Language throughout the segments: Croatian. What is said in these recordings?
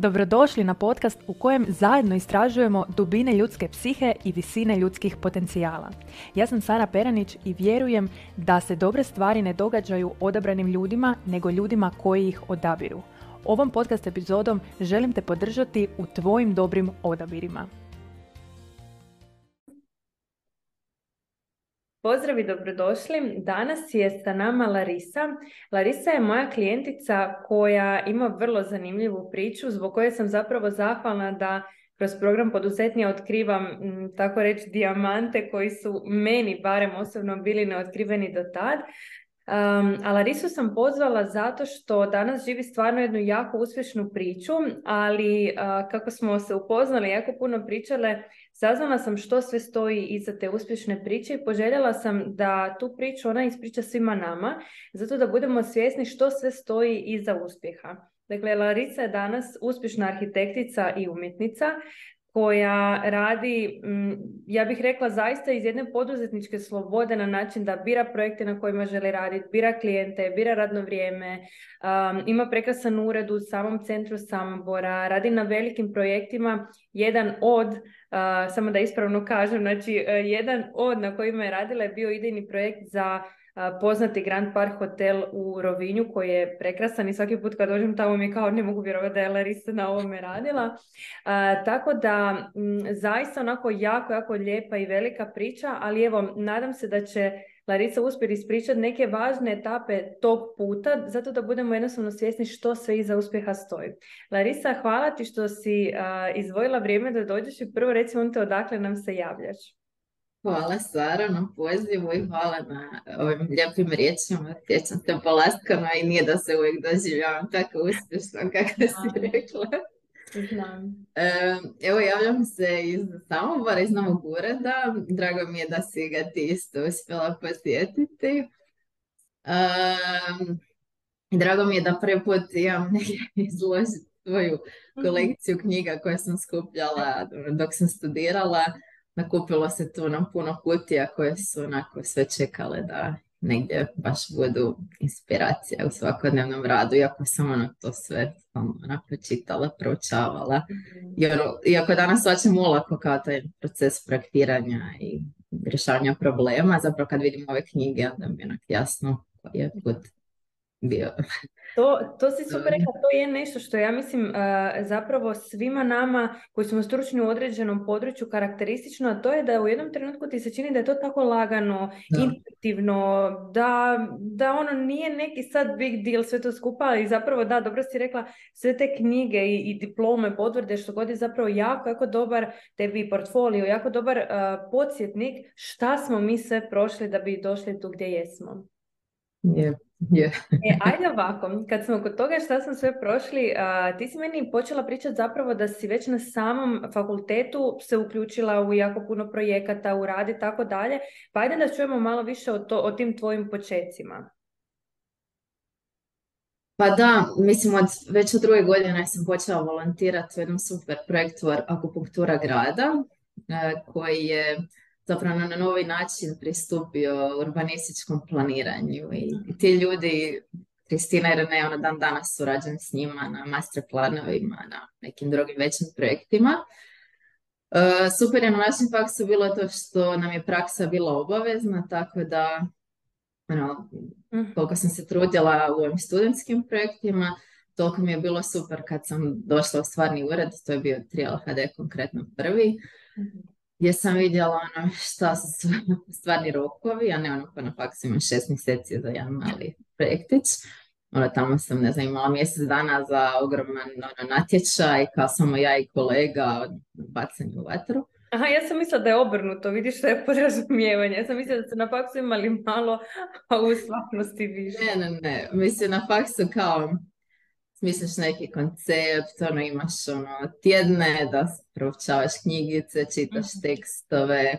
Dobrodošli na podcast u kojem zajedno istražujemo dubine ljudske psihe i visine ljudskih potencijala. Ja sam Sara Peranić i vjerujem da se dobre stvari ne događaju odabranim ljudima, nego ljudima koji ih odabiru. Ovom podcast epizodom želim te podržati u tvojim dobrim odabirima. Pozdrav i dobrodošli. Danas je sa nama Larisa. Larisa je moja klijentica koja ima vrlo zanimljivu priču zbog koje sam zapravo zahvalna da kroz program poduzetnija otkrivam, tako reći, dijamante koji su meni barem osobno bili neotkriveni do tad. Um, a Larisu sam pozvala zato što danas živi stvarno jednu jako uspješnu priču, ali kako smo se upoznali, jako puno pričale, saznala sam što sve stoji iza te uspješne priče i poželjela sam da tu priču ona ispriča svima nama, zato da budemo svjesni što sve stoji iza uspjeha. Dakle, Larisa je danas uspješna arhitektica i umjetnica koja radi, mm, ja bih rekla zaista iz jedne poduzetničke slobode na način da bira projekte na kojima želi raditi, bira klijente, bira radno vrijeme, ima prekrasan ured u samom centru Samobora, radi na velikim projektima, jedan od, samo da ispravno kažem, znači uh, jedan od na kojima je radila je bio idejni projekt za poznati Grand Park hotel u Rovinju koji je prekrasan i svaki put kad dođem tamo mi je kao ne mogu vjerovati da je Larisa na ovome radila. tako da zaista onako jako, jako lijepa i velika priča, ali evo nadam se da će Larisa uspjeti ispričati neke važne etape tog puta, zato da budemo jednostavno svjesni što sve iza uspjeha stoji. Larisa, hvala ti što si izvojila vrijeme da dođeš i prvo recimo te odakle nam se javljaš. Hvala Sara na pozivu i hvala na ovim lijepim riječima. Sjećam se polaskama i nije da se uvijek doživljavam tako uspješno kako si rekla. Znam. evo, javljam se iz Samobora, iz Novog ureda. Drago mi je da si ga ti isto uspjela posjetiti. drago mi je da prvi put imam izložiti svoju mhm. kolekciju knjiga koje sam skupljala dok sam studirala nakupilo se tu nam puno kutija koje su onako sve čekale da negdje baš budu inspiracija u svakodnevnom radu, iako sam ono to sve onako čitala, proučavala. I ono, iako danas svačem ulako kao taj proces projektiranja i rješavanja problema, zapravo kad vidim ove knjige, onda mi je onak jasno koji je put bio. To, to si super rekla, to je nešto što ja mislim zapravo svima nama koji smo stručni u određenom području karakteristično, a to je da u jednom trenutku ti se čini da je to tako lagano, da. intuitivno, da, da ono nije neki sad big deal sve to skupa i zapravo da, dobro si rekla, sve te knjige i, i diplome, potvrde, što god je zapravo jako, jako dobar tebi portfolio, jako dobar uh, podsjetnik šta smo mi sve prošli da bi došli tu gdje jesmo. Je, Yeah. e, ajde ovako, kad smo kod toga šta smo sve prošli, ti si meni počela pričati zapravo da si već na samom fakultetu se uključila u jako puno projekata, u rad i tako dalje, pa ajde da čujemo malo više o, to, o tim tvojim počecima. Pa da, mislim, od, već od druge godine sam počela volontirati u jednom super projektu akupunktura grada, e, koji je zapravo na novi način pristupio urbanističkom planiranju i, ti ljudi, Kristina i Rene, ona dan danas surađujem s njima na master planovima, na nekim drugim većim projektima. Uh, super je na našem faksu bilo to što nam je praksa bila obavezna, tako da ono, mhm. koliko sam se trudila u ovim studentskim projektima, toliko mi je bilo super kad sam došla u stvarni ured, to je bio Trial HD konkretno prvi. Gdje sam vidjela ono šta su stvarni rokovi, a ne ono pa na faksu imam šest mjeseci za jedan mali projektić. Ono, tamo sam, ne znam, imala mjesec dana za ogroman ono, natječaj, kao samo ja i kolega od bacanja u vatru. Aha, ja sam mislila da je obrnuto, vidiš što je podrazumijevanje. Ja sam mislila da ste na faksu imali malo, a u stvarnosti više. Ne, ne, ne. Mislim, na faksu kao smisliš neki koncept, ono imaš ono tjedne da proučavaš knjigice, čitaš mhm. tekstove.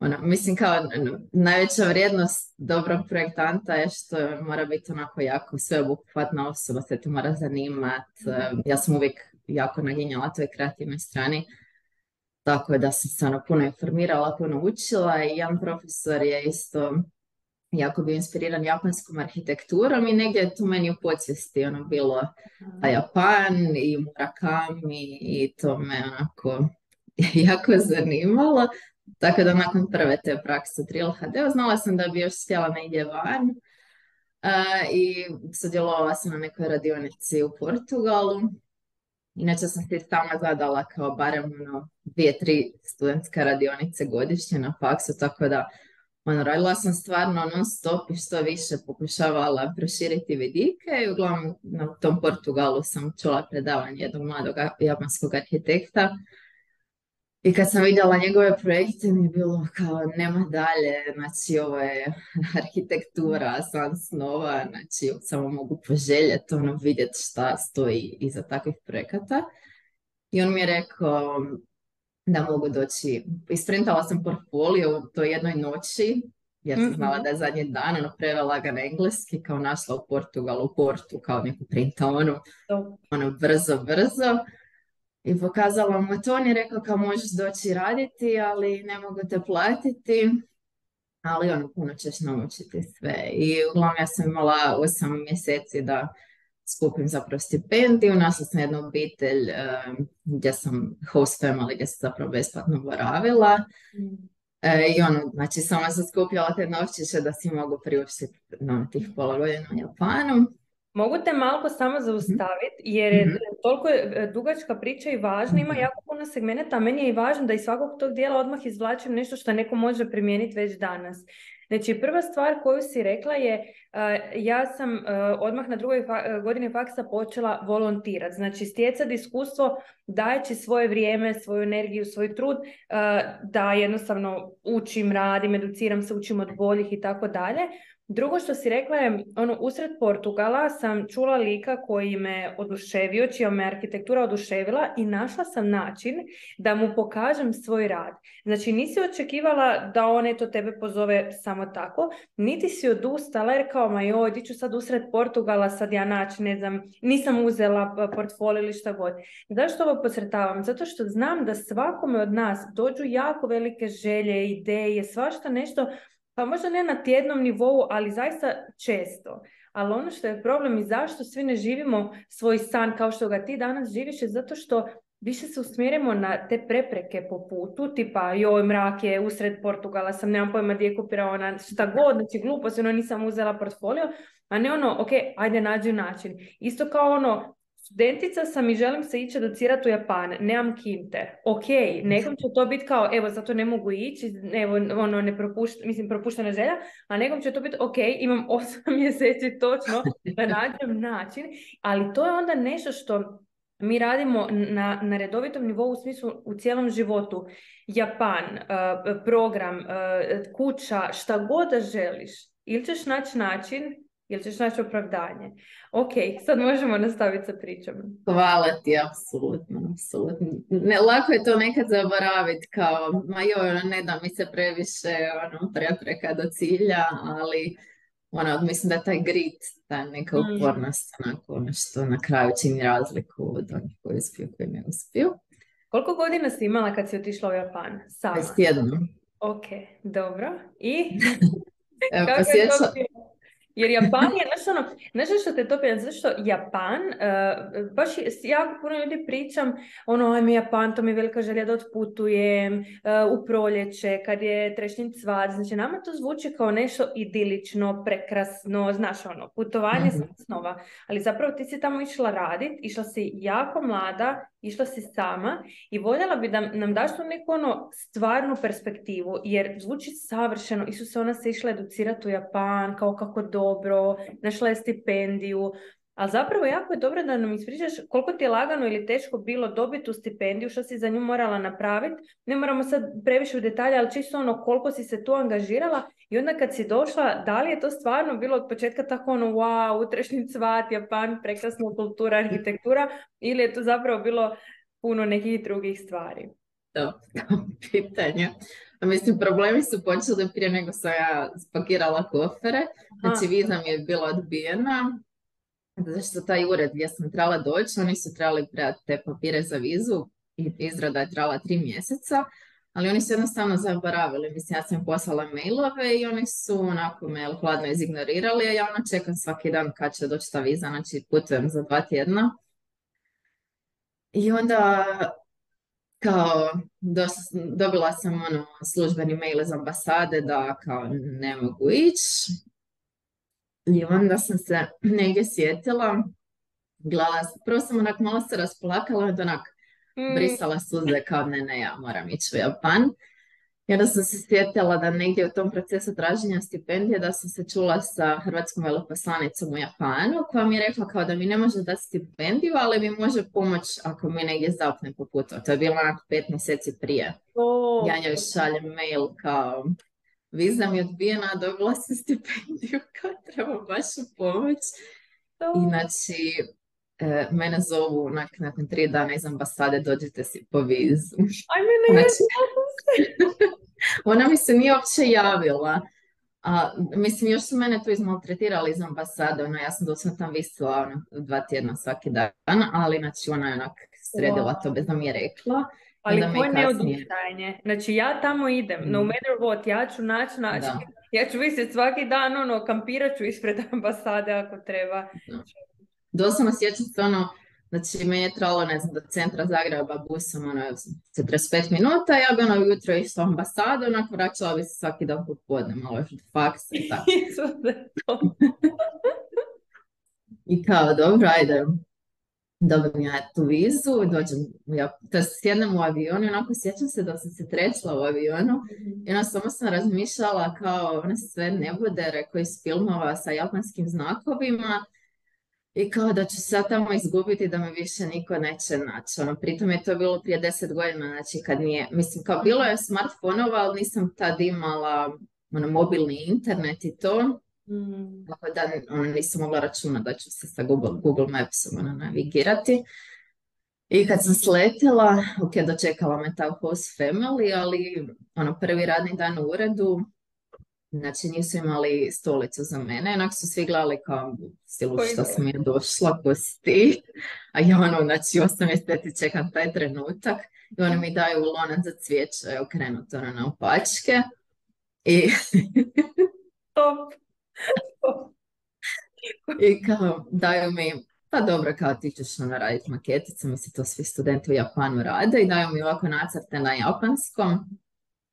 Ono, mislim kao najveća vrijednost dobrog projektanta je što mora biti onako jako sveobuhvatna osoba, se to mora zanimat. Mhm. Ja sam uvijek jako naginjala toj kreativnoj strani. Tako da sam se ono puno informirala, puno učila i jedan profesor je isto jako bio inspiriran japanskom arhitekturom i negdje je tu meni u podsvijesti ono bilo a Japan i Murakami i to me onako jako zanimalo. Tako da nakon prve te prakse Trill HD znala sam da bi još htjela negdje van i sudjelovala sam na nekoj radionici u Portugalu. Inače sam se sama zadala kao barem ono, dvije, tri studentske radionice godišnje na faksu, tako da ono, radila sam stvarno non stop i što više pokušavala proširiti vidike i uglavnom na tom Portugalu sam čula predavanje jednog mladog japanskog arhitekta i kad sam vidjela njegove projekte mi je bilo kao nema dalje, znači ovo je arhitektura san snova, znači samo mogu poželjeti ono vidjeti šta stoji iza takvih projekata. I on mi je rekao da mogu doći, isprintala sam portfolio u toj jednoj noći, jer sam znala mhm. da je zadnji dan, ono prevela ga na engleski, kao našla u Portugalu, u Portu, kao neku printonu, ono brzo, brzo. I pokazala mu to, on je rekao kao možeš doći raditi, ali ne mogu te platiti, ali ono puno ćeš naučiti sve. I uglavnom ja sam imala osam mjeseci da skupim zapravo stipendiju, našla sam jednu obitelj gdje sam host family, gdje sam zapravo besplatno boravila. E, I ono, znači sama sam skupljala te novčiće da si mogu priuštiti no, tih pola godina u Japanu. Mogu te malo samo mhm. zaustaviti jer je mm toliko e, dugačka priča i važna, ima mhm. jako puno segmenata, a meni je i važno da iz svakog tog dijela odmah izvlačim nešto što neko može primijeniti već danas. Znači, prva stvar koju si rekla je, ja sam odmah na drugoj godini faksa počela volontirati. Znači, stjecati iskustvo dajeći svoje vrijeme, svoju energiju, svoj trud, da jednostavno učim, radim, educiram se, učim od boljih i tako dalje. Drugo što si rekla je, ono, usred Portugala sam čula lika koji me oduševio, čija me arhitektura oduševila i našla sam način da mu pokažem svoj rad. Znači nisi očekivala da on eto tebe pozove samo tako, niti si odustala jer kao ma joj, ću sad usred Portugala, sad ja naći, ne znam, nisam uzela portfolio ili šta god. Zašto ovo posretavam? Zato što znam da svakome od nas dođu jako velike želje, ideje, svašta nešto pa možda ne na tjednom nivou, ali zaista često. Ali ono što je problem i zašto svi ne živimo svoj san kao što ga ti danas živiš je zato što više se usmjerimo na te prepreke po putu, tipa joj mrak je usred Portugala, sam nemam pojma gdje je kupirao šta god, znači glupo ono nisam uzela portfolio, a ne ono, ok, ajde nađi način. Isto kao ono, studentica sam i želim se ići educirati u Japan, nemam kinte. Ok, nekom će to biti kao, evo, zato ne mogu ići, evo, ono, ne propušta, mislim, propuštena želja, a nekom će to biti, ok, imam osam mjeseci točno da nađem način, ali to je onda nešto što mi radimo na, na redovitom nivou u smislu u cijelom životu. Japan, uh, program, uh, kuća, šta god da želiš, ili ćeš naći način ili ćeš naći opravdanje. Ok, sad možemo nastaviti sa pričom. Hvala ti, apsolutno, apsolutno. Ne, lako je to nekad zaboraviti kao, ma joj, ono, ne da mi se previše ono, prepreka do cilja, ali ono, mislim da taj grit, ta neka mm. upornost, onako, ono što na kraju čini razliku od onih koji uspiju, koji ne uspiju. Koliko godina si imala kad si otišla u Japan? Sama? Ok, dobro. I? Evo, Kako je to jer Japan je nešto ono, nešto što te topi, zato što Japan, uh, baš jako puno ljudi pričam, ono, ajme Japan, to mi je velika želja da otputujem uh, u proljeće, kad je trešnji cvat, znači nama to zvuči kao nešto idilično, prekrasno, znaš ono, putovanje mm snova, ali zapravo ti si tamo išla radit, išla si jako mlada, išla si sama i voljela bi da nam daš tu neku ono stvarnu perspektivu, jer zvuči savršeno, se ona se išla educirati u Japan, kao kako dobro, našla je stipendiju, a zapravo jako je dobro da nam ispričaš koliko ti je lagano ili teško bilo dobiti tu stipendiju, što si za nju morala napraviti. Ne moramo sad previše u detalje, ali čisto ono koliko si se tu angažirala i onda kad si došla, da li je to stvarno bilo od početka tako ono wow, utrešnji cvat, Japan, prekrasna kultura, arhitektura ili je to zapravo bilo puno nekih drugih stvari? To, pitanje. Mislim, problemi su počeli prije nego sam ja spakirala kofere. Znači, viza mi je bila odbijena. Zašto taj ured gdje sam trebala doći, oni su trebali predati te papire za vizu i izrada je trajala tri mjeseca. ali oni su jednostavno zaboravili. Mislim, ja sam im poslala mailove i oni su onako mail hladno izignorirali, a ja ono čekam svaki dan kad će doći ta viza, znači putujem za dva tjedna. I onda kao dobila sam ono službeni mail iz ambasade da kao ne mogu ići. I onda sam se negdje sjetila, gledala, prvo sam onak malo se rasplakala, onda onak mm. brisala suze kao ne, ne, ja moram ići u Japan. I onda sam se sjetila da negdje u tom procesu traženja stipendije da sam se čula sa hrvatskom veleposlanicom u Japanu koja mi je rekla kao da mi ne može dati stipendiju, ali mi može pomoć ako mi negdje zapne po putu. To je bilo onako pet mjeseci prije. Oh. Ja njoj šaljem mail kao viza mi je odbijena, dobila sam stipendiju kao treba baš u pomoć. Oh. I znači, e, mene zovu nakon tri dana iz ambasade, dođite si po vizu. Aj, mene znači, Ona mi se nije uopće javila. A, mislim, još su mene tu izmaltretirali iz ambasade, ono, ja sam doslovno tam visila ono, dva tjedna svaki dan, ali znači ona je onak sredila to bez da mi je rekla. Ali to je neodustajanje. Znači ja tamo idem, no matter what, ja ću naći način, ja ću visjeti svaki dan, ono, kampirat ću ispred ambasade ako treba. Doslovno sjećam se ono, Znači, meni je tralo, ne znam, do centra Zagreba busom, ono, 45 minuta, ja bi ono jutro išla u ambasadu, onako vraćala bi se svaki dan popodne, malo još i tako. I kao, dobro, ajde, dobijem ja tu vizu, dođem, ja, to sjednem u avionu, onako sjećam se da sam se trećla u avionu mhm. i ono samo sam razmišljala kao one sve nebodere koji iz filmova sa japanskim znakovima, i kao da ću sad tamo izgubiti da me više niko neće naći. Ono, pritom je to bilo prije deset godina, znači kad nije, mislim kao bilo je smartfonova, ali nisam tad imala ono, mobilni internet i to. Mm. Tako da ono, nisam mogla računati da ću se sa Google, Google Mapsom ono, navigirati. I kad sam sletjela, ok, dočekala me ta host family, ali ono, prvi radni dan u uredu, Znači nisu imali stolicu za mene, onak su svi gledali kao stilu što sam je došla, ko si ti. A ja ono, znači osam mjeseci čekam taj trenutak i oni mi daju lonac za cvijeće okrenuto ono, na opačke. I... I kao daju mi, pa dobro, kao ti ćeš ono raditi maketice, mislim to svi studenti u Japanu rade i daju mi ovako nacrte na japanskom.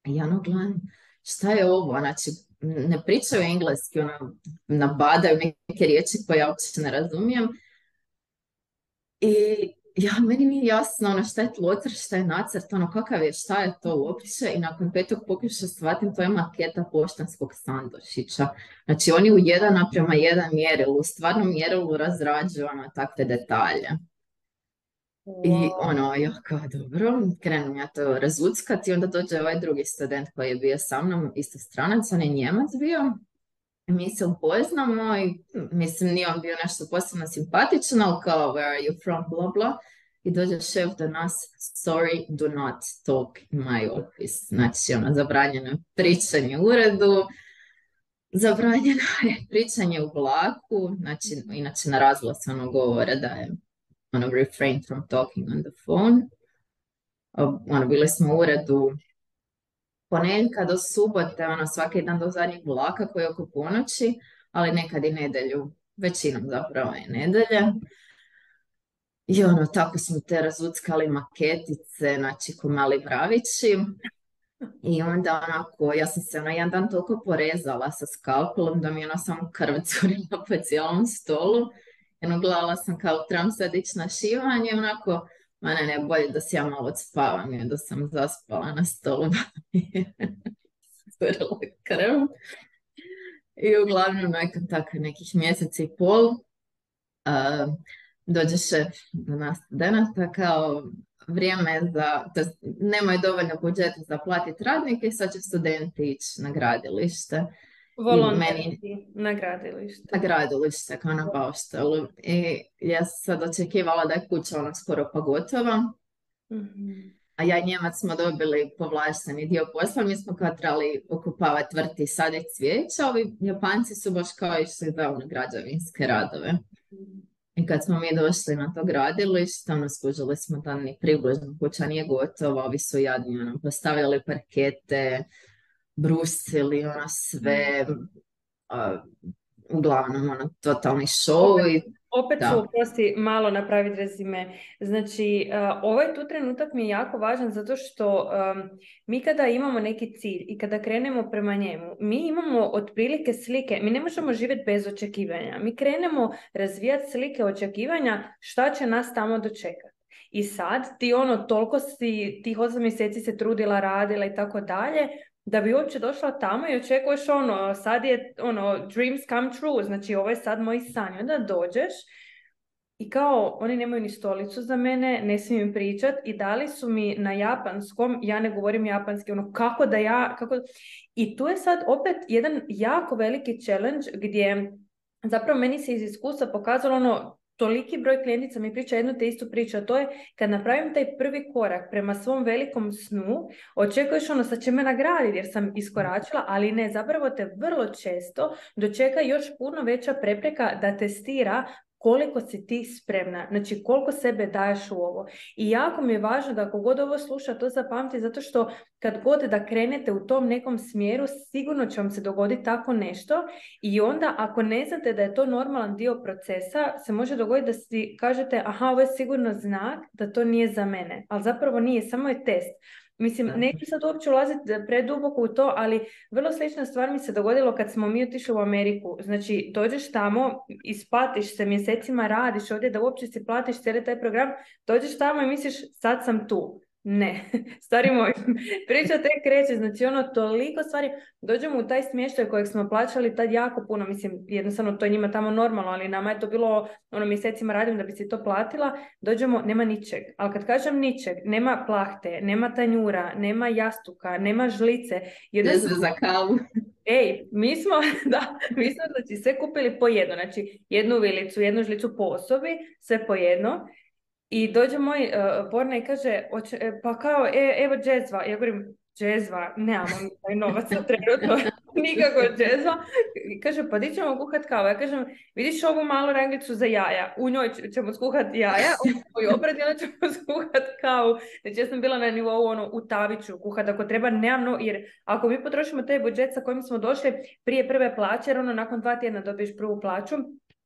I ja ono gledam, šta je ovo? Znači, ne pričaju engleski, ono, nabadaju neke riječi koje ja uopće ne razumijem. I ja, meni nije jasno ono šta je tlocr, šta je nacrt, ono kakav je, šta je to uopće i nakon petog pokuša shvatim to je maketa poštanskog sandošića. Znači oni u jedan naprema jedan mjerilu, u stvarnom mjerilu razrađuju ono takve detalje. I ono, ja kao dobro, krenem ja to razuckati i onda dođe ovaj drugi student koji je bio sa mnom, isto stranac, on je njemac bio. Mi se upoznamo i mislim nije on bio nešto posebno simpatičan, ali kao where are you from, bla bla. I dođe šef do nas, sorry, do not talk in my office. Znači, ono, zabranjeno je pričanje u uredu, zabranjeno je pričanje u vlaku, znači, inače na razglas ono govore da je ono, refrain from talking on the phone. Ono, bili smo u uredu ponedjeljka do subote, ono, svaki dan do zadnjeg vlaka koji je oko ponoći, ali nekad i nedelju, većinom zapravo je nedelja. I ono, tako smo te razuckali maketice, znači ko mali vravići. I onda onako, ja sam se na jedan dan toliko porezala sa skalpelom da mi ono samo krv curila po cijelom stolu jedno gledala sam kao trebam sad ići na šivanje, onako, ma ne, ne, bolje da si ja malo odspavam, jer da sam zaspala na stolu, krv. I uglavnom, nakon tako nekih mjeseci i pol, uh, dođe šef do nas studenta kao vrijeme za, to nemaju dovoljno budžeta za platiti radnike i sad će studenti ići na gradilište. Volonterski na gradilište. Na gradilište, kao. I ja sam sad očekivala da je kuća ono skoro pa gotova. mm A ja i Njemac smo dobili povlašteni dio posla, mi smo kao trebali okupavati vrti i saditi cvijeća, ovi Japanci su baš kao išli za one građevinske radove. I kad smo mi došli na to gradilište, ono skužili smo da ni približno kuća nije gotova, ovi su jadni ono, postavljali parkete, brusili ono sve, uglavnom ono, totalni show i opet ću oprosti malo napraviti rezime. Znači, uh, ovaj tu trenutak mi je jako važan zato što mi kada imamo neki cilj i kada krenemo prema njemu, mi imamo otprilike slike, mi ne možemo živjeti bez očekivanja. Mi krenemo razvijati slike očekivanja šta će nas tamo dočekati. I sad ti ono, toliko si tih osam mjeseci se trudila, radila i tako dalje, da bi uopće došla tamo i očekuješ ono, sad je ono, dreams come true, znači ovo je sad moj san. onda dođeš i kao, oni nemaju ni stolicu za mene, ne smijem pričat i dali su mi na japanskom, ja ne govorim japanski, ono kako da ja, kako... I tu je sad opet jedan jako veliki challenge gdje zapravo meni se iz iskustva pokazalo ono, toliki broj klijentica mi priča jednu te istu priču, a to je kad napravim taj prvi korak prema svom velikom snu, očekuješ ono sa će me nagraditi jer sam iskoračila, ali ne, zapravo te vrlo često dočeka još puno veća prepreka da testira koliko si ti spremna, znači koliko sebe daješ u ovo. I jako mi je važno da ako god ovo sluša, to zapamti, zato što kad god da krenete u tom nekom smjeru, sigurno će vam se dogoditi tako nešto i onda ako ne znate da je to normalan dio procesa, se može dogoditi da si kažete, aha, ovo je sigurno znak da to nije za mene, ali zapravo nije, samo je test. Mislim, neću sad uopće ulaziti preduboko u to, ali vrlo slična stvar mi se dogodilo kad smo mi otišli u Ameriku. Znači, dođeš tamo, isplatiš se, mjesecima radiš ovdje da uopće si platiš cijeli taj program, dođeš tamo i misliš sad sam tu. Ne, stari moj, priča tek kreće, znači ono toliko stvari, dođemo u taj smještaj kojeg smo plaćali tad jako puno, mislim jednostavno to je njima tamo normalno, ali nama je to bilo ono mjesecima radim da bi si to platila, dođemo, nema ničeg, ali kad kažem ničeg, nema plahte, nema tanjura, nema jastuka, nema žlice. Jednostavno... za kavu. Ej, mi smo, da, mi smo znači sve kupili po jedno, znači jednu vilicu, jednu žlicu po osobi, sve po jedno i dođe moj uh, porna i kaže, e, pa kao, e, evo džezva. Ja govorim, džezva, nemamo mi taj novac trenutno, nikako džezva. Kaže, pa di ćemo kuhat kavu? Ja kažem, vidiš ovu malu ranglicu za jaja, u njoj ćemo skuhat jaja, u obred i ćemo skuhat kavu. Znači ja sam bila na nivou ono, u taviću kuhat, ako treba, nemam, jer ako mi potrošimo taj budžet sa kojim smo došli prije prve plaće, jer ono nakon dva tjedna dobiješ prvu plaću,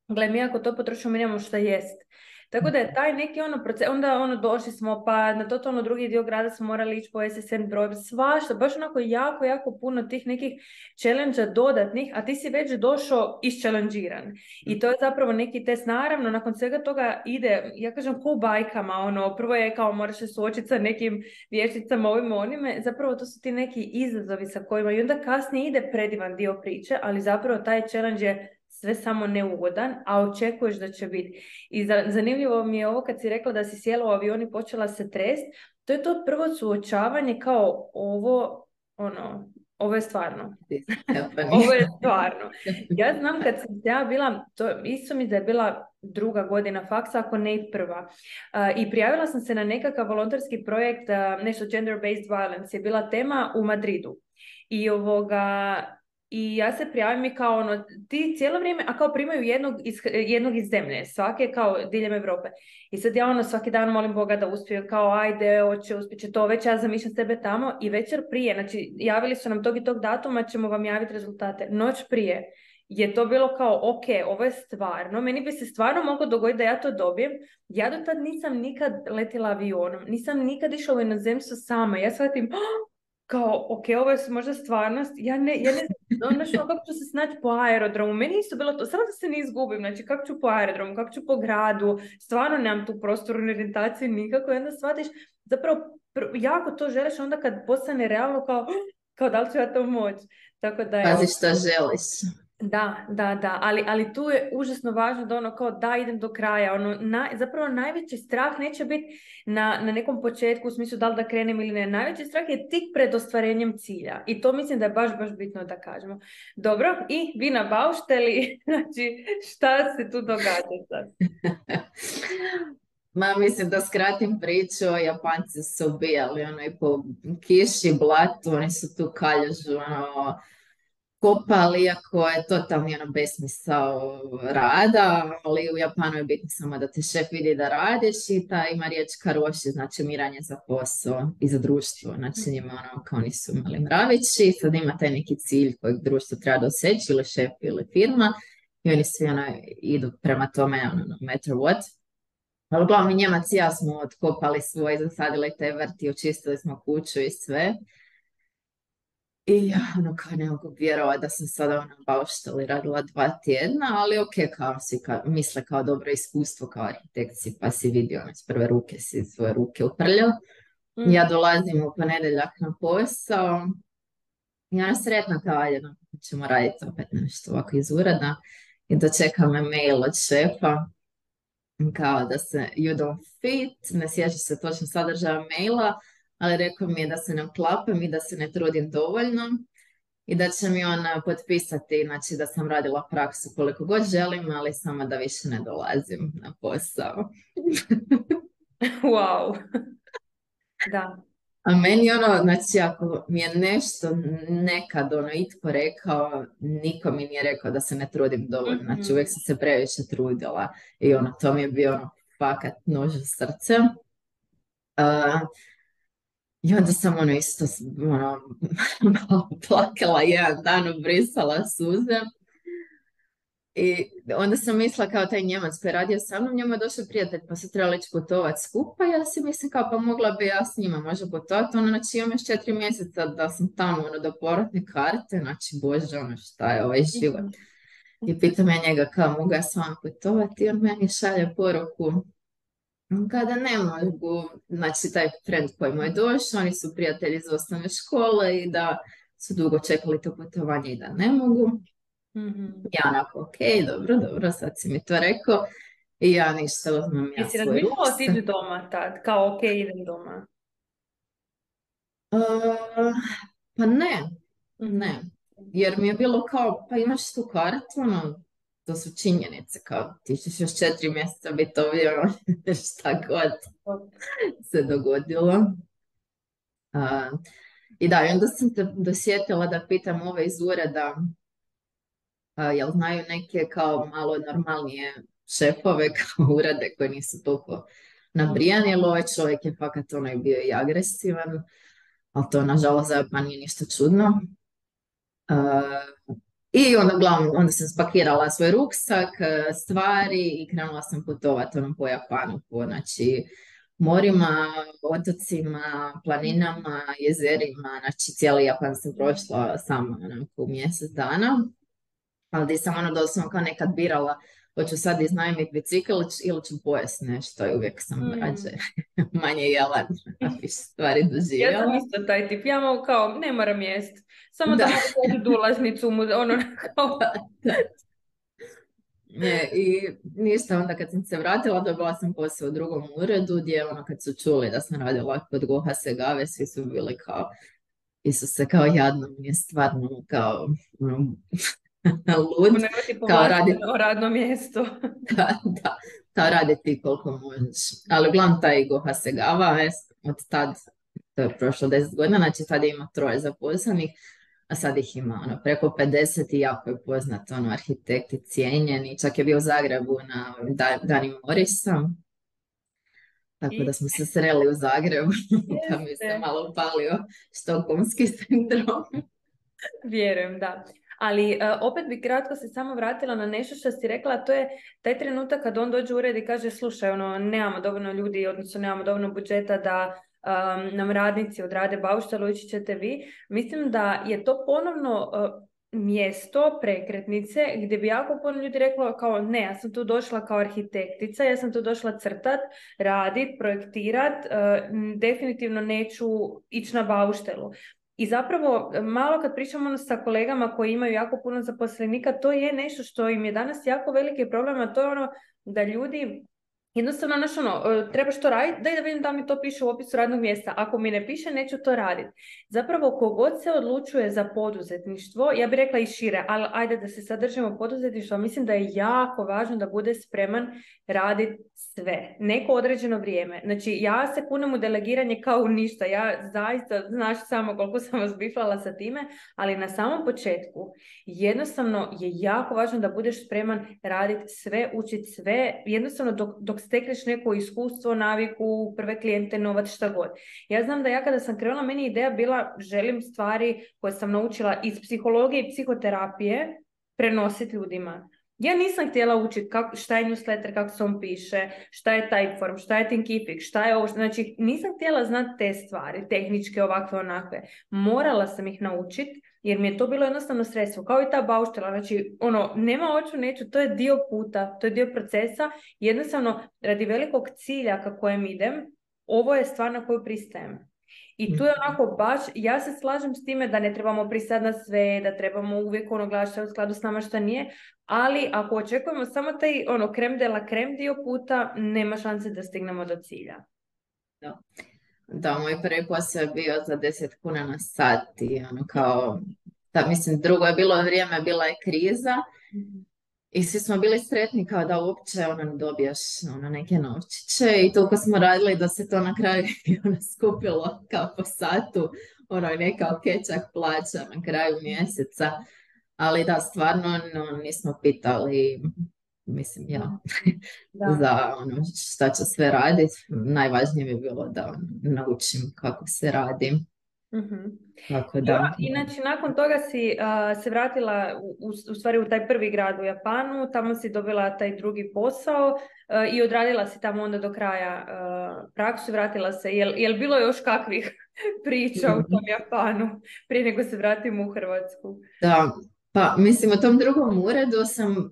Gle, mi ako to potrošimo, mi nemamo šta jest. Tako da je taj neki ono proces, onda ono došli smo pa na totalno drugi dio grada smo morali ići po SSN broj, svašta, baš onako jako, jako puno tih nekih challenge dodatnih, a ti si već došao isčelenđiran. I to je zapravo neki test, naravno, nakon svega toga ide, ja kažem ko bajkama, ono, prvo je kao moraš se suočiti sa nekim vješticama ovim onime, zapravo to su ti neki izazovi sa kojima i onda kasnije ide predivan dio priče, ali zapravo taj challenge je sve samo neugodan, a očekuješ da će biti. I zanimljivo mi je ovo kad si rekla da si sjela u avion i počela se trest, to je to prvo suočavanje kao ovo, ono, ovo je stvarno. ovo je stvarno. Ja znam kad sam ja bila, to isto mi da je bila druga godina faksa, ako ne i prva. I prijavila sam se na nekakav volonterski projekt, uh, nešto gender-based violence, je bila tema u Madridu. I ovoga, i ja se prijavim i kao ono, ti cijelo vrijeme, a kao primaju jednog iz, jednog iz zemlje, svake kao diljem Europe. I sad ja ono svaki dan molim Boga da uspije, kao ajde, hoće, uspjet to, već ja zamišljam sebe tamo i večer prije, znači javili su nam tog i tog datuma, ćemo vam javiti rezultate. Noć prije je to bilo kao, ok, ovo je stvarno, meni bi se stvarno moglo dogoditi da ja to dobijem. Ja do tad nisam nikad letila avionom, nisam nikad išla u inozemstvo sama. Ja shvatim, kao, ok, ovo je možda stvarnost, ja ne, ja ne znam, ono kako ću se snaći po aerodromu, meni isto bilo to, samo da se ne izgubim, znači kako ću po aerodromu, kako ću po gradu, stvarno nemam tu prostornu orijentaciju nikako i onda shvatiš, zapravo jako to želiš onda kad postane realno kao, kao da li ću ja to moći. Tako da je... Pazi što želiš. Da, da, da, ali, ali tu je užasno važno da ono kao da idem do kraja, ono, na, zapravo najveći strah neće biti na, na nekom početku u smislu da li da krenem ili ne, najveći strah je tik pred ostvarenjem cilja i to mislim da je baš, baš bitno da kažemo. Dobro, i vi na baušteli, znači šta se tu događa sad? Ma mislim da skratim priču, Japanci su ubijali ono po kiši, blatu, oni su tu kaljužu, ono, kopali, iako je totalni ono besmisao rada, ali u Japanu je bitno samo da te šef vidi da radiš i ta ima riječ karoši, znači miranje za posao i za društvo. Znači njima ono kao nisu imali mravići, sad ima taj neki cilj kojeg društvo treba doseći ili šef ili firma i oni svi ono idu prema tome ono, no matter what. Ali uglavnom Njemac i ja smo otkopali svoj, zasadili te vrti, očistili smo kuću i sve. I ja, ono, kao ne mogu vjerovati da sam sada ono bauštali radila dva tjedna, ali ok, kao si ka, misle kao dobro iskustvo kao arhitekci, pa si vidio ono, s prve ruke si svoje ruke uprljao. Mm. Ja dolazim u ponedjeljak na posao, ja sam sretna kao, ajde, no, ćemo raditi opet nešto ovako iz ureda i dočeka me mail od šefa kao da se you don't fit, ne sjeća se točno sadržaja maila, ali rekao mi je da se ne uklapam i da se ne trudim dovoljno i da će mi on potpisati, znači da sam radila praksu koliko god želim, ali samo da više ne dolazim na posao. wow. da. A meni ono, znači ako mi je nešto nekad ono itko rekao, niko mi nije rekao da se ne trudim dovoljno. Znači mhm. uvijek sam se previše trudila i ono, to mi je bio ono fakat nož srce. Uh, i onda sam ono isto ono, malo plakala jedan dan, obrisala suze. I onda sam mislila kao taj Njemac koji je radio sa mnom, njemu je došao prijatelj pa se trebali ići putovati skupa. Ja si mislim kao pa mogla bi ja s njima možda putovati. Ono, znači imam još četiri mjeseca da sam tamo ono, do povratne karte. Znači bože ono šta je ovaj život. I pitam ja njega kao mogu ja s vama putovati i on meni šalje poruku kada ne mogu, znači taj friend koji mu je došao, oni su prijatelji iz osnovne škole i da su dugo čekali to putovanje i da ne mogu. Mm-hmm. Ja onako, ok, dobro, dobro, sad si mi to rekao. I ja ništa uzmem ja Jesi razmišljala otići doma tad, kao ok, idem doma? Uh, pa ne, ne. Jer mi je bilo kao, pa imaš tu kartu, ono, to su činjenice, kao ti ćeš još četiri mjeseca biti ovdje, ono, šta god se dogodilo. Uh, I da, onda sam se dosjetila da pitam ove iz ureda, uh, jel znaju neke kao malo normalnije šefove kao urede koji nisu toliko nabrijani, jer ovaj čovjek je fakat onaj bio i agresivan, ali to nažalost za pa nije ništa čudno. Uh, i onda, uglavnom, onda sam spakirala svoj ruksak, e, stvari i krenula sam putovati ono, po Japanu, po znači, morima, otocima, planinama, jezerima, znači cijeli Japan sam prošla samo onako mjesec dana, ali sam ono doslovno kao nekad birala hoću sad iznajmiti bicikl ili ću pojest nešto i uvijek sam mm. rađe manje jela više stvari doživjela. Ja sam isto taj tip, ja mogu kao, ne moram jest, samo da, da ulaznicu, ono kao... Ne, I ništa, onda kad sam se vratila dobila sam posao u drugom uredu gdje ono kad su čuli da sam radila kod Goha Segave, svi su bili kao Isuse, kao jadno mi je stvarno kao ono, lud. Kao radi... o radno mjesto. da, da, kao radi ti koliko možeš. Ali uglavnom taj Igo Hasegava, od tad, to je prošlo 10 godina, znači tad ima troje zaposlenih, a sad ih ima ono, preko 50 i jako je poznat ono, arhitekti cijenjeni, čak je bio u Zagrebu na Dani Morisa. Tako da smo se sreli u Zagrebu, pa mi se malo upalio štokholmski sindrom. Vjerujem, da. Ali uh, opet bi kratko se samo vratila na nešto što si rekla, to je taj trenutak kad on dođe u ured i kaže slušaj, ono, nemamo dovoljno ljudi, odnosno nemamo dovoljno budžeta da um, nam radnici odrade bauštalu, ići ćete vi. Mislim da je to ponovno uh, mjesto prekretnice gdje bi jako puno ljudi reklo kao ne, ja sam tu došla kao arhitektica, ja sam tu došla crtat, radit, projektirat, definitivno neću ići na bauštelu. I zapravo malo kad pričamo ono sa kolegama koji imaju jako puno zaposlenika, to je nešto što im je danas jako veliki problem, a to je ono da ljudi Jednostavno, znaš, ono, e, trebaš to raditi, daj da vidim da mi to piše u opisu radnog mjesta. Ako mi ne piše, neću to raditi. Zapravo, kogod se odlučuje za poduzetništvo, ja bih rekla i šire, ali ajde da se sadržimo poduzetništvo, mislim da je jako važno da bude spreman raditi sve, neko određeno vrijeme. Znači, ja se kunem u delegiranje kao u ništa. Ja zaista, znaš samo koliko sam vas biflala sa time, ali na samom početku jednostavno je jako važno da budeš spreman raditi sve, učiti sve, jednostavno dok, dok stekneš neko iskustvo, naviku, prve klijente, novac, šta god. Ja znam da ja kada sam krenula, meni ideja bila želim stvari koje sam naučila iz psihologije i psihoterapije prenositi ljudima. Ja nisam htjela učiti šta je newsletter, kako se on piše, šta je Typeform, šta je Thinkific, šta je ovo, znači nisam htjela znati te stvari, tehničke, ovakve, onakve. Morala sam ih naučiti jer mi je to bilo jednostavno sredstvo, kao i ta bauštela, znači ono, nema oču, neću, to je dio puta, to je dio procesa, jednostavno radi velikog cilja ka kojem idem, ovo je stvar na koju pristajem. I tu je onako baš, ja se slažem s time da ne trebamo pristati na sve, da trebamo uvijek ono gledati u skladu s nama što nije, ali ako očekujemo samo taj ono krem de la krem dio puta, nema šanse da stignemo do cilja. Da. Da, moj prvi posao je bio za 10 kuna na sat i ono kao, da, mislim, drugo je bilo vrijeme, bila je kriza mhm. I svi smo bili sretni kao da uopće ono, dobiješ ono, neke novčiće i toliko smo radili da se to na kraju ono, skupilo kao po satu, ono neka okečak plaća na kraju mjeseca. Ali da, stvarno no, nismo pitali mislim ja, za ono šta će sve raditi. Najvažnije bi bilo da ono, naučim kako se radi. Mm Tako da. inače, nakon toga si se vratila u, u, stvari u taj prvi grad u Japanu, tamo si dobila taj drugi posao i odradila si tamo onda do kraja uh, praksu, vratila se. Jel, jel bilo još kakvih priča u tom Japanu prije nego se vratimo u Hrvatsku? Da, pa mislim u tom drugom uredu sam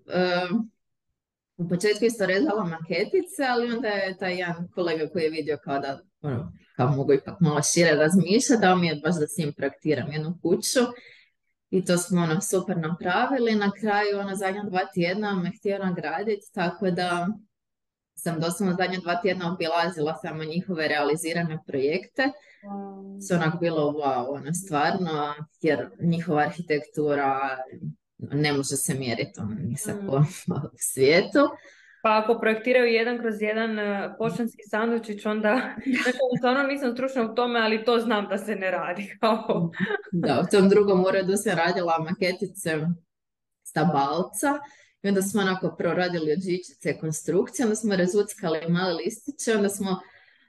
u početku isto rezala maketice, ali onda je taj jedan kolega koji je vidio kao da ono, kao mogu ipak malo šire razmišljati, dao mi je baš da s njim projektiram jednu kuću. I to smo ono super napravili. Na kraju ono zadnja dva tjedna me htio nagraditi, tako da sam doslovno zadnja dva tjedna obilazila samo njihove realizirane projekte. Wow. Se onako bilo wow, ono stvarno, jer njihova arhitektura ne može se mjeriti ono, ni sa mm. u svijetu. Pa ako projektiraju jedan kroz jedan uh, poštanski sandučić, onda stvarno nisam stručna u tome, ali to znam da se ne radi. da, u tom drugom uredu sam radila maketice stabalca i onda smo onako proradili od žičice konstrukcije, onda smo razuckali male listiće, onda smo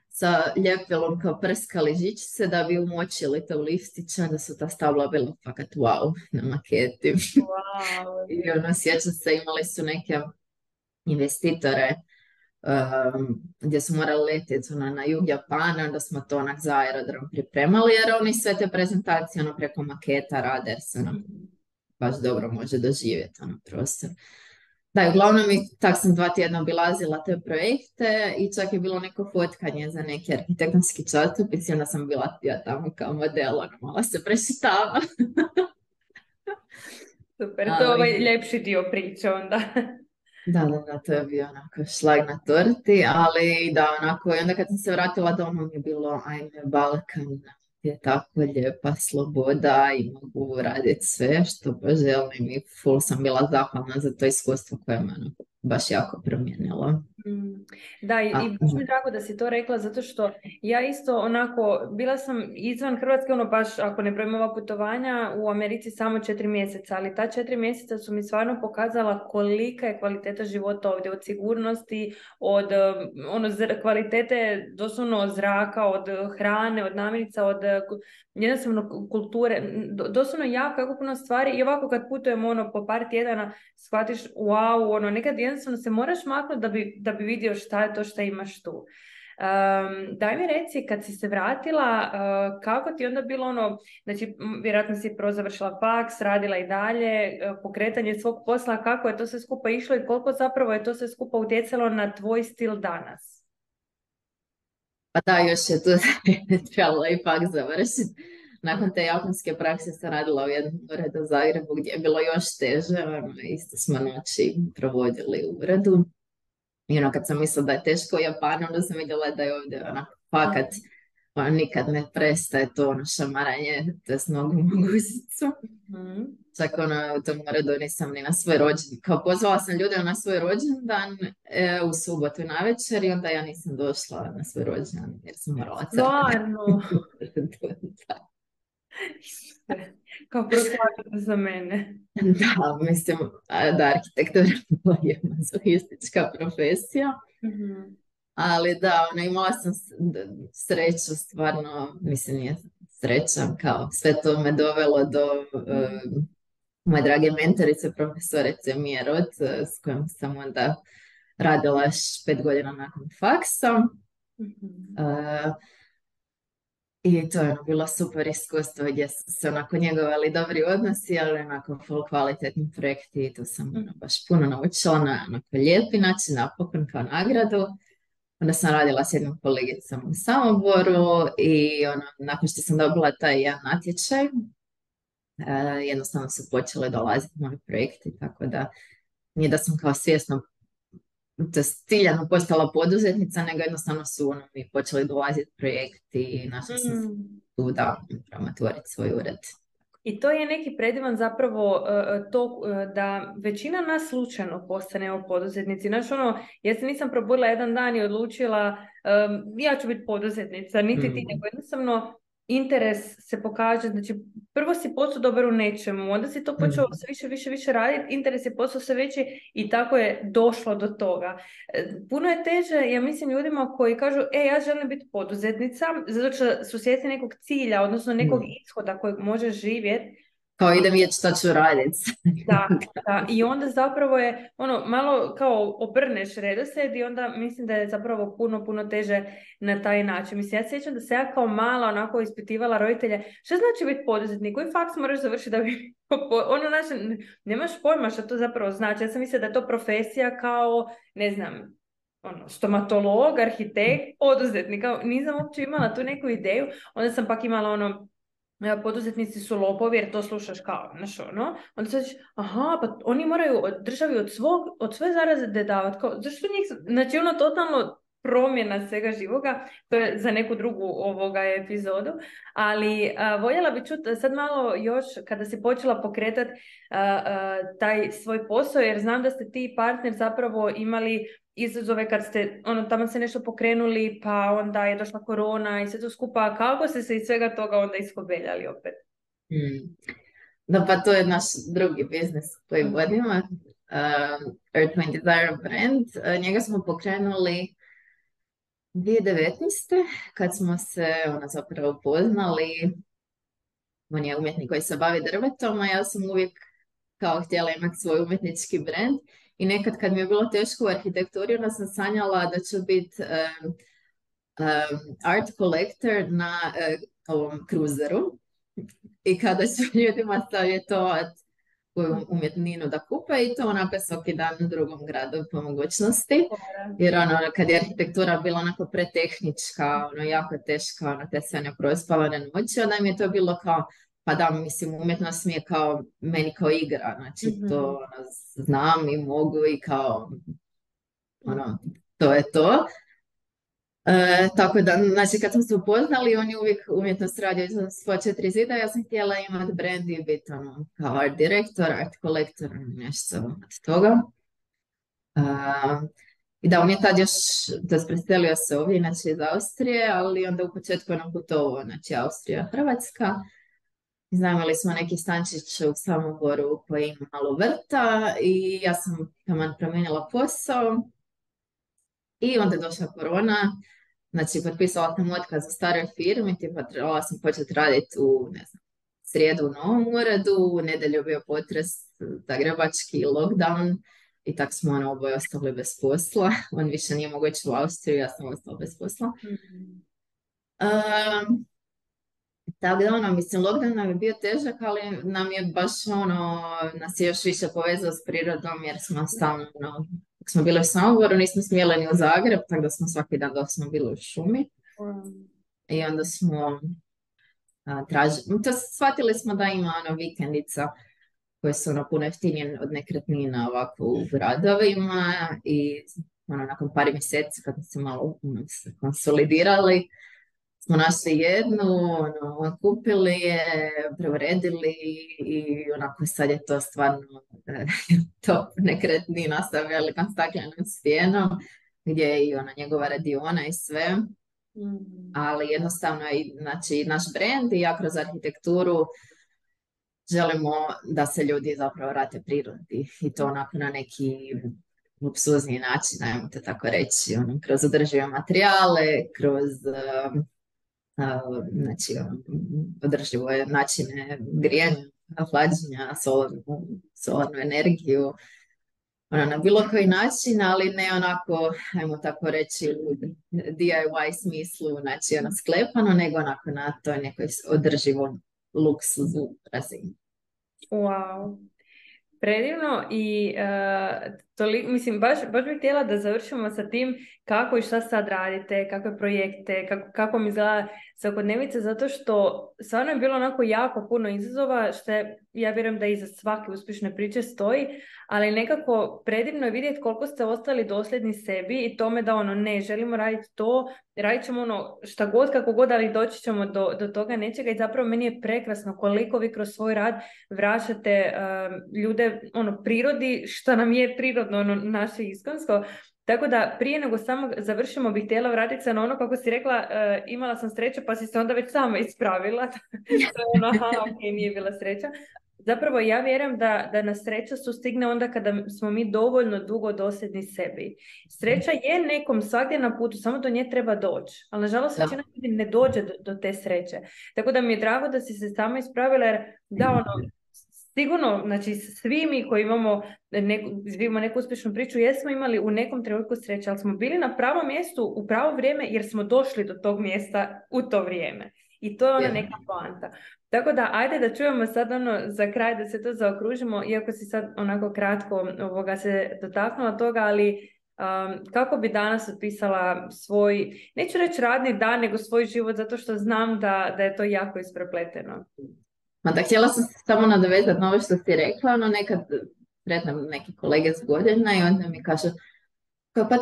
sa ljepilom kao prskali žičice da bi umočili to u listiće, da su ta stabla bila fakat wow na maketi. Wow. I ono, sjećam se, imali su neke investitore um, gdje su morali letjeti ono, na jug Japana, onda smo to onak za aerodrom pripremali, jer oni sve te prezentacije ono, preko maketa rade, jer se ono, baš dobro može doživjeti ono prostor. Da, uglavnom tak sam dva tjedna obilazila te projekte i čak je bilo neko fotkanje za neki arhitektonski časopis i onda sam bila ja tamo kao model, ono malo se prešitava. Super, to je ovaj ljepši dio priče onda. Da, da, to je bio onako šlag na torti, ali da, onako, i onda kad sam se vratila doma mi je bilo, ajme, Balkan, je tako lijepa sloboda i mogu raditi sve što poželim i full sam bila zahvalna za to iskustvo koje me ono baš jako promijenilo. Mm. Da, i, i baš mi drago da si to rekla, zato što ja isto onako, bila sam izvan Hrvatske, ono baš, ako ne brojimo ova putovanja, u Americi samo četiri mjeseca, ali ta četiri mjeseca su mi stvarno pokazala kolika je kvaliteta života ovdje, od sigurnosti, od ono, kvalitete doslovno zraka, od hrane, od namirnica, od jednostavno kulture, doslovno jako, jako puno stvari i ovako kad putujemo ono po par tjedana, shvatiš, wow, ono, nekad jednostavno se moraš maknuti da bi, da bi vidio šta je to što imaš tu. Um, daj mi reci, kad si se vratila, uh, kako ti onda bilo ono, znači vjerojatno si prozavršila faks, radila i dalje, uh, pokretanje svog posla, kako je to sve skupa išlo i koliko zapravo je to sve skupa utjecalo na tvoj stil danas? Pa da, još je tu trebalo i faks završiti. Nakon te japanske prakse sam radila u jednom uredu u Zagrebu gdje je bilo još teže, ono, isto smo noći provodili u uredu. I ono kad sam mislila da je teško u Japanu, onda sam vidjela da je ovdje onako fakat ono, nikad ne prestaje to ono šamaranje te s nogu guzicu. Mm-hmm. Čak ono, u tom uredu nisam ni na svoj rođendan. Kao pozvala sam ljude na svoj rođendan e, u subotu na večer i onda ja nisam došla na svoj rođendan jer sam morala Stvarno? Kao proslavljate za mene. Da, mislim da arhitektura je mazohistička profesija. Mm-hmm. Ali da, ono, imala sam sreću, stvarno, mislim, nije sreća, kao sve to me dovelo do uh, moje drage mentorice, profesorice uh, s kojom sam onda radila još pet godina nakon faksa. Uh, I to je ono bilo super iskustvo gdje su se onako njegovali dobri odnosi, ali onako full kvalitetni projekti i tu sam ono, baš puno naučila na onako lijepi način, napokon kao nagradu. Onda sam radila s jednom kolegicom u Samoboru i ono, nakon što sam dobila taj jedan natječaj, uh, jednostavno su počele dolaziti moji projekti, tako da nije da sam kao svjesno to ciljano postala poduzetnica, nego jednostavno su ono, mi počeli dolaziti projekti i našla sam mm. tu da otvoriti svoj ured. I to je neki predivan zapravo e, e, to e, da većina nas slučajno postane o poduzetnici. Znaš, ono, ja se nisam probudila jedan dan i odlučila ja ću biti poduzetnica, niti ti, mm. nego jednostavno interes se pokaže, znači prvo si postao dobar u nečemu, onda si to počeo mm. sve više, više, više raditi, interes je postao sve veći i tako je došlo do toga. Puno je teže, ja mislim, ljudima koji kažu, e, ja želim biti poduzetnica, zato što su svjesni nekog cilja, odnosno nekog mm. ishoda kojeg može živjeti, kao idem vidjeti što ću raditi. da, da, i onda zapravo je ono malo kao obrneš redoslijed i onda mislim da je zapravo puno, puno teže na taj način. Mislim, ja sjećam da se ja kao mala onako ispitivala roditelje, što znači biti poduzetnik, koji faks moraš završiti da bi ono naše, nemaš pojma što to zapravo znači. Ja sam mislila da je to profesija kao, ne znam, ono, stomatolog, arhitekt, poduzetnik, nisam uopće imala tu neku ideju, onda sam pak imala ono, poduzetnici su lopovi jer to slušaš kao, znaš ono, onda se aha, pa oni moraju od državi od svog, od sve zaraze davati, kao, zašto njih, znači ono totalno promjena svega živoga, to je za neku drugu ovoga epizodu, ali voljela bi čuti sad malo još kada si počela pokretati taj svoj posao, jer znam da ste ti partner zapravo imali izazove kad ste, ono, tamo se nešto pokrenuli, pa onda je došla korona i sve to skupa. Kako ste se iz svega toga onda iskobeljali opet? Hmm. Da, pa to je naš drugi biznis koji vodimo, uh, Earth My Desire brand. Uh, njega smo pokrenuli 2019. kad smo se ono, zapravo poznali. On je umjetnik koji se bavi drvetom, a ja sam uvijek kao htjela imati svoj umjetnički brand. I nekad kad mi je bilo teško u arhitekturi, onda sam sanjala da ću biti um, art collector na uh, ovom kruzeru. I kada ću ljudima savjetovati koju umjetninu da kupe i to onako svaki dan u drugom gradu po mogućnosti. Jer ono, kad je arhitektura bila onako pretehnička, ono, jako teška, ono, te sve neprospavane noći, onda mi je to bilo kao, pa da, mislim, umjetnost mi je kao, meni kao igra, znači to mhm. ono, znam i mogu i kao, ono, to je to. E, tako da, znači kad smo se upoznali, on je uvijek umjetnost radio za svoje četiri zida, ja sam htjela imati brand i biti ono, kao art direktor, art kolektor, nešto od toga. E, I da, on je tad još, preselio se ovdje, znači iz Austrije, ali onda u početku nam putovao, znači Austrija, Hrvatska. Znamali smo neki stančić u Samoboru koji ima malo vrta i ja sam taman promijenila posao. I onda je došla korona, znači potpisala sam otkaz u staroj firmi, tipa trebala sam početi raditi u, ne znam, srijedu u novom uredu, u nedjelju bio potres, zagrebački lockdown i tako smo ono oboje ostali bez posla. On više nije ići u Austriju, ja sam ostala bez posla. Mm-hmm. Tako da ono, mislim, lockdown nam je bio težak, ali nam je baš ono, nas je još više povezao s prirodom jer smo stalno, ono, dok smo bili u Samoboru, nismo smjeli ni u Zagreb, tako da smo svaki dan dok smo bili u šumi. I onda smo tražili, to shvatili smo da ima ono vikendica koje su ono puno jeftinije od nekretnina ovako u gradovima i ono, nakon par mjeseci kad se malo se konsolidirali, smo našli jednu, ono, kupili je, preuredili i onako sad je to stvarno e, top nekretnina sa velikom staklenom stijenom gdje je i ona njegova radiona i sve. Mm. Ali jednostavno je znači, naš brand i ja kroz arhitekturu želimo da se ljudi zapravo vrate prirodi i to onako na neki luksuzniji način, ajmo te tako reći, ono, kroz održive materijale, kroz znači, održivo načine grijanja, hlađenja, solarnu, solarnu energiju, ono, na bilo koji način, ali ne onako, ajmo tako reći, u DIY smislu, znači ono sklepano, nego onako na toj nekoj održivom luksuzu razini. Wow. Predivno i uh, mislim, baš, baš bih htjela da završimo sa tim kako i šta sad radite, kakve projekte, kako, kako mi izgleda svakodnevice, zato što stvarno je bilo onako jako puno izazova, što ja vjerujem da iza svake uspješne priče stoji, ali nekako predivno je vidjeti koliko ste ostali dosljedni sebi i tome da ono ne, želimo raditi to, radit ćemo ono šta god, kako god, ali doći ćemo do, do toga nečega i zapravo meni je prekrasno koliko vi kroz svoj rad vraćate um, ljude ono prirodi, što nam je prirodno ono naše iskonsko, tako da prije nego samo završimo bih htjela vratiti se na ono kako si rekla, uh, imala sam sreću pa si se onda već sama ispravila. to je ono, aha, ok, nije bila sreća. Zapravo ja vjerujem da, da nas sreća sustigne onda kada smo mi dovoljno dugo dosljedni sebi. Sreća je nekom svakdje na putu, samo do nje treba doći. Ali nažalost većina ljudi ne dođe do, do, te sreće. Tako da mi je drago da si se sama ispravila jer da ono, sigurno, znači svi mi koji imamo neku, živimo neku uspješnu priču, jesmo imali u nekom trenutku sreće, ali smo bili na pravom mjestu u pravo vrijeme jer smo došli do tog mjesta u to vrijeme. I to je ona neka poanta. Tako da, ajde da čujemo sad ono za kraj da se to zaokružimo, iako si sad onako kratko ovoga se dotaknula toga, ali um, kako bi danas opisala svoj, neću reći radni dan, nego svoj život, zato što znam da, da je to jako isprepleteno. Ma da, htjela sam se samo nadovezati na ovo što ti rekla, ono nekad predam neke kolege s godina i onda mi kaže, kao pa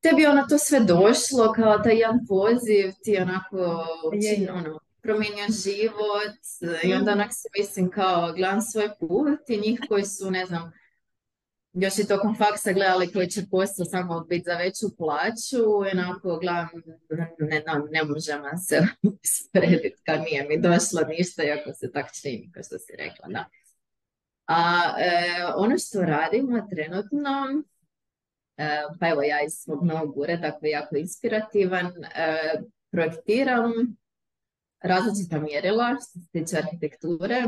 tebi ono to sve došlo, kao taj jedan poziv, ti onako je, ono, promijenio život i onda onak se mislim kao gledam svoj put i njih koji su, ne znam, još i tokom faksa gledali koji će posao samo biti za veću plaću i onako gledam, ne, ne, ne možemo se usporediti kad nije mi došlo ništa, iako se tak čini, kao što si rekla, da. A e, ono što radimo trenutno, e, pa evo ja iz svog novog ureda koji je jako inspirativan, e, projektiram različita mjerila što se tiče arhitekture,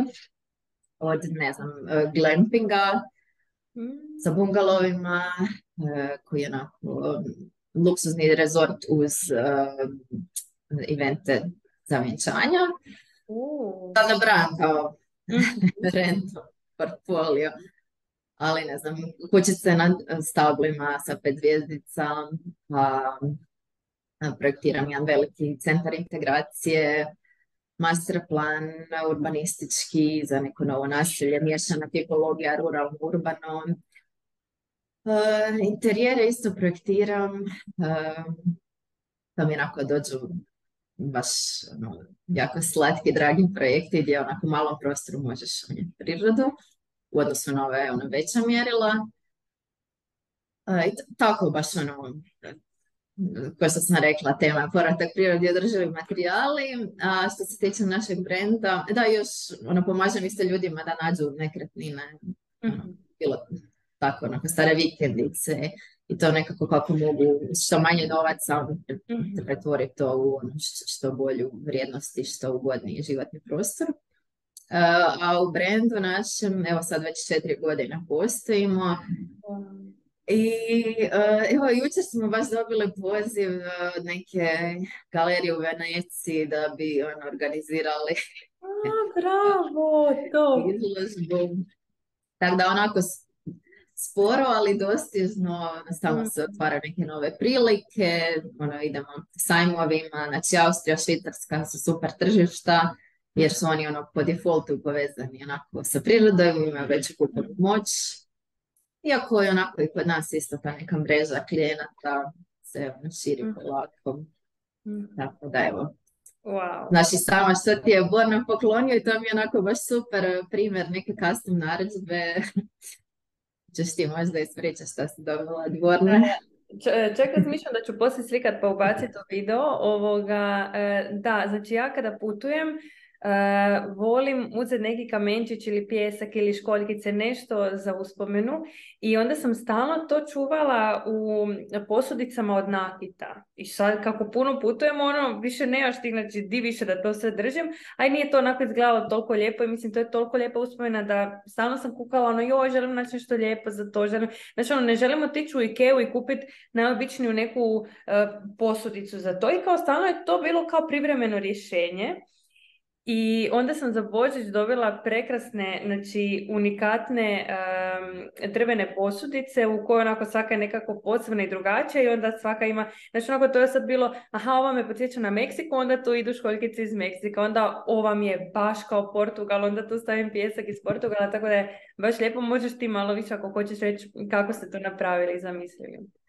od, ne znam, glampinga, sa bungalovima, e, koji je onako luksuzni rezort uz uh, evente za vjenčanja. Da nabrajam kao rento, portfolio. Ali ne znam, kućice na stablima sa pet zvijezdica, pa projektiram jedan veliki centar integracije, master plan urbanistički za neko novo naselje, miješana tipologija ruralno-urbano. Uh, interijere isto projektiram, uh, da mi onako dođu baš ono, jako slatki, dragi projekti gdje onako malom prostoru možeš unijeti prirodu u odnosu na ove ono, veća mjerila. I tako baš ono, kao što sam rekla, tema povratak prirodi i održivi materijali. A što se tiče našeg brenda, da još ono, pomažem isto ljudima da nađu nekretnine. mm Bilo tako, onako, stare vikendice i to nekako kako mogu što manje novaca mm pretvoriti to u ono, što bolju vrijednost i što ugodniji životni prostor. a u brendu našem, evo sad već četiri godine postojimo, i uh, evo, jučer smo baš dobili poziv uh, neke galerije u Veneciji da bi on organizirali A, bravo, to. izložbu. Tako da onako sporo, ali dostižno, stalno se mm. otvara neke nove prilike, ono, idemo sajmovima, znači Austrija, Švicarska su super tržišta, jer su oni ono po defaultu povezani onako sa prirodom, imaju veću kupovnu moć, Iako je onako i kod nas isto ta neka mreža klijenata se ono, širi Mhm. polako. Mhm. Tako da evo. Wow. Znaš i sama što ti je Borna poklonio i to mi je onako baš super primjer neke custom narudžbe. Ćeš ti možda ispričati šta si dobila od Borne. Č- Čak razmišljam da ću poslije slikat pa ubaciti u video. Ovoga, e, da, znači ja kada putujem e, volim uzeti neki kamenčić ili pjesak ili školjkice, nešto za uspomenu i onda sam stalno to čuvala u posudicama od nakita. I sad kako puno putujem, ono, više nemaš ti, znači di više da to sve držim, aj nije to onako izgledalo toliko lijepo i mislim to je toliko lijepa uspomena da stalno sam kukala ono joj želim naći nešto lijepo za to, želim, znači ono ne želimo otići u Ikeu i kupiti najobičniju neku e, posudicu za to i kao stalno je to bilo kao privremeno rješenje. I onda sam za Božić dobila prekrasne, znači unikatne em, drvene posudice u kojoj onako svaka je nekako posebna i drugačija i onda svaka ima, znači onako to je sad bilo, aha ova me podsjeća na Meksiku, onda tu idu školjkice iz Meksika, onda ova mi je baš kao Portugal, onda tu stavim pjesak iz Portugala, tako da je baš lijepo, možeš ti malo više ako hoćeš reći kako ste to napravili i zamislili.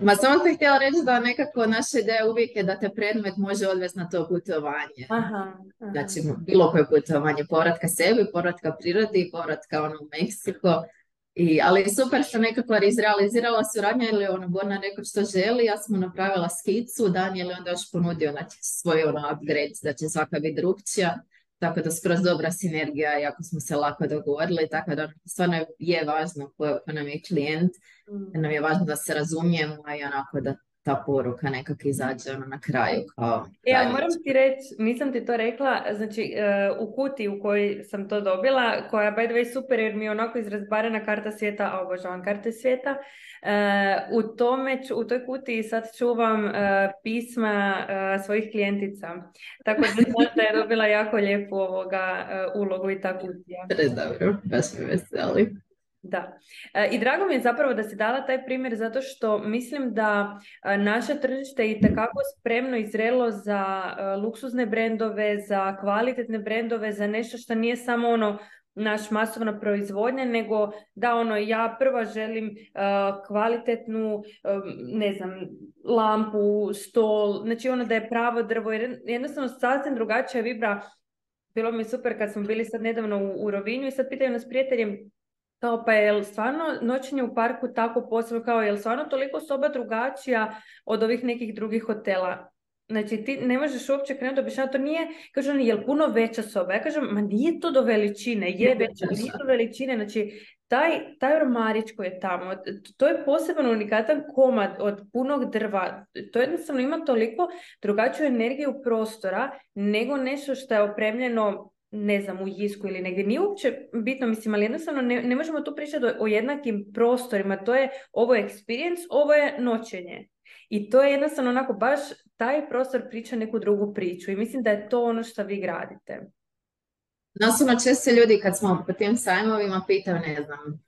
Ma samo sam htjela reći da nekako naša ideja uvijek je da te predmet može odvesti na to putovanje. Aha, aha. Znači, bilo koje putovanje, povratka sebi, povratka prirodi, povratka ono u Meksiko. I, ali super što nekako izrealizirala suradnja ili ono Borna rekao što želi, ja sam mu napravila skicu, Daniel je onda još ponudio znači, svoj ono upgrade, da će svaka biti drugčija. Tako da skroz dobra sinergija, jako smo se lako dogovorili, tako da stvarno je važno ko, nam je klijent, Mm. nam je važno da se razumijemo i onako da ta poruka nekako izađe ono na kraju kao E, a kraj moram ti reći, nisam ti to rekla, znači e, u kuti u kojoj sam to dobila, koja by the way super jer mi je onako izrazbarena karta svijeta, a obožavam karte svijeta, e, u tome, u toj kutiji sad čuvam e, pisma e, svojih klijentica. Tako da znaš da je dobila jako lijepu ovoga e, ulogu i ta kutija. dobro, baš me veseli. Da. E, I drago mi je zapravo da si dala taj primjer zato što mislim da e, naše tržište je itekako spremno i zrelo za e, luksuzne brendove, za kvalitetne brendove, za nešto što nije samo ono naš masovna proizvodnja, nego da ono ja prva želim kvalitetnu, ne znam, lampu, stol, znači ono da je pravo drvo, jer jednostavno sasvim drugačija vibra. Bilo mi super kad smo bili sad nedavno u, u Rovinju i sad pitaju nas prijatelji kao pa je stvarno noćenje u parku tako posebno, kao je stvarno toliko soba drugačija od ovih nekih drugih hotela? Znači ti ne možeš uopće krenuti objašnjavati, to nije, kaže oni, je li puno veća soba? Ja kažem, ma nije to do veličine, je veća, nije do veličine, znači taj, taj ormarić koji je tamo, to je poseban unikatan komad od punog drva, to jednostavno ima toliko drugačiju energiju prostora nego nešto što je opremljeno ne znam, u Jisku ili negdje. Nije uopće bitno, mislim, ali jednostavno ne, ne možemo tu pričati o, jednakim prostorima. To je, ovo je experience, ovo je noćenje. I to je jednostavno onako, baš taj prostor priča neku drugu priču. I mislim da je to ono što vi gradite. Nas ono često ljudi kad smo po tim sajmovima pitaju, ne znam,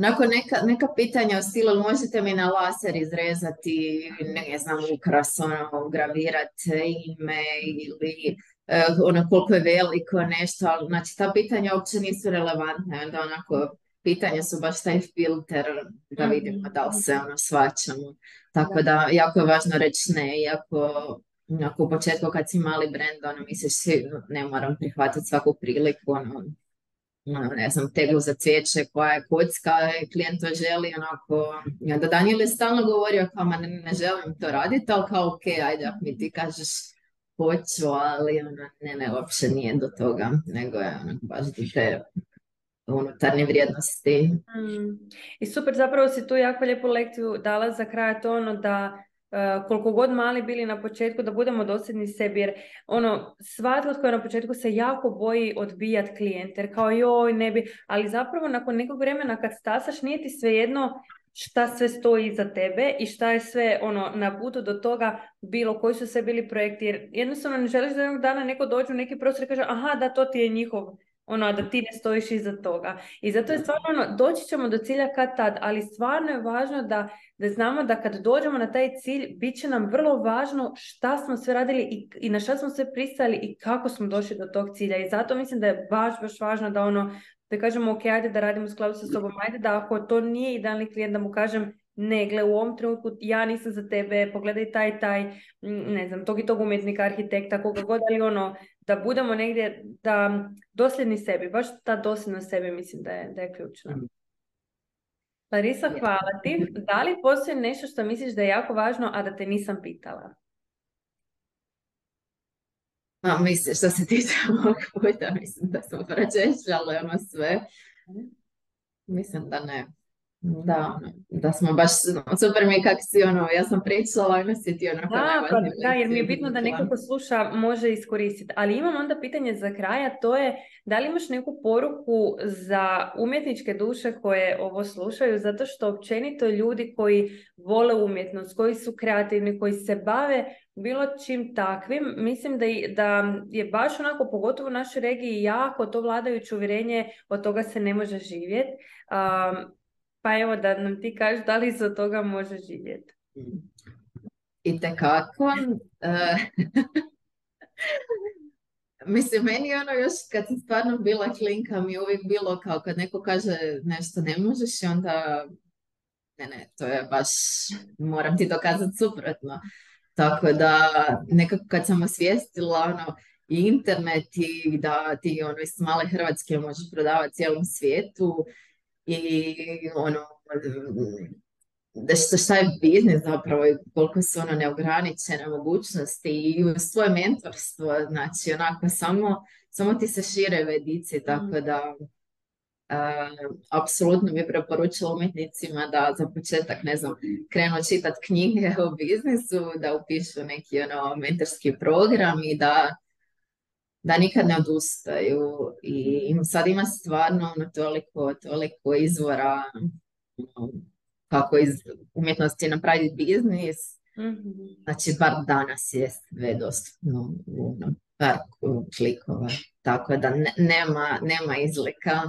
Onako neka, neka pitanja u stilu možete mi na laser izrezati, ne znam, ukras, ono, gravirati ime ili ono koliko je veliko nešto, ali znači ta pitanja uopće nisu relevantne, onda onako pitanja su baš taj filter da vidimo da li se ono svačamo. Tako da jako je važno reći ne, iako onako, u početku kad si mali brand, ono misliš si ne moram prihvatiti svaku priliku, ono, ono, ne znam, teglu za cvijeće koja je kocka, klijent to želi, onako, onda Daniel je stalno govorio kao, ma ne, ne želim to raditi, ali kao, ok, ajde, ako mi ti kažeš hoću, ali ono, ne, ne, uopće nije do toga, nego je ono, baš do te unutarnje vrijednosti. Mm. I super, zapravo si tu jako lijepu lekciju dala za kraj, to ono da Uh, koliko god mali bili na početku da budemo dosljedni sebi jer ono svatko tko je na početku se jako boji odbijat klijente jer kao joj ne bi ali zapravo nakon nekog vremena kad stasaš nije ti svejedno šta sve stoji iza tebe i šta je sve ono na putu do toga bilo koji su sve bili projekti jer jednostavno ne želiš da jednog dana neko dođe u neki prostor i kaže aha da to ti je njihov ono, a da ti ne stojiš iza toga. I zato je stvarno ono, doći ćemo do cilja kad tad, ali stvarno je važno da, da znamo da kad dođemo na taj cilj, bit će nam vrlo važno šta smo sve radili i, i na šta smo sve pristali i kako smo došli do tog cilja. I zato mislim da je baš, baš važno da ono, da kažemo ok, ajde da radimo u skladu sa sobom, ajde da ako to nije idealni klijent da mu kažem ne, gle, u ovom trenutku ja nisam za tebe, pogledaj taj, taj, ne znam, tog i tog umjetnika, arhitekta, koga god, ali ono, da budemo negdje, da dosljedni sebi, baš ta dosljednost sebi mislim da je, da je ključna. Mhm. Larisa, hvala ti. Da li postoji nešto što misliš da je jako važno, a da te nisam pitala? A, mislim, što se tiče ovog puta, mislim da smo pročešljali ono sve. Mislim da ne. Da, da smo baš, super mi kak si ono, ja sam pričala i si ti ono da, pa, da, jer mi je bitno da neko ko sluša može iskoristiti. Ali imam onda pitanje za kraja, to je da li imaš neku poruku za umjetničke duše koje ovo slušaju, zato što općenito ljudi koji vole umjetnost, koji su kreativni, koji se bave bilo čim takvim, mislim da, da je baš onako, pogotovo u našoj regiji, jako to vladajuće uvjerenje, od toga se ne može živjeti. Um, pa evo da nam ti kažeš da li od toga može živjeti. I tekako. E, mislim, meni je ono još kad sam stvarno bila klinka mi je uvijek bilo kao kad neko kaže nešto ne možeš i onda ne, ne, to je baš, moram ti dokazati suprotno. Tako da nekako kad sam osvijestila ono, i internet i da ti ono iz male Hrvatske možeš prodavati cijelom svijetu i ono, da što šta je biznis zapravo i koliko su ono neograničene mogućnosti i svoje mentorstvo, znači onako samo, samo ti se šire vedici, tako mm. da uh, apsolutno bi preporučila umjetnicima da za početak, ne znam, krenu čitati knjige o biznisu, da upišu neki ono mentorski program i da da nikad ne odustaju i sad ima stvarno ono, toliko, toliko izvora ono, kako iz umjetnosti napraviti biznis. mm Znači, bar danas je sve dostupno u ono, par klikova. Tako da nema, nema izlika.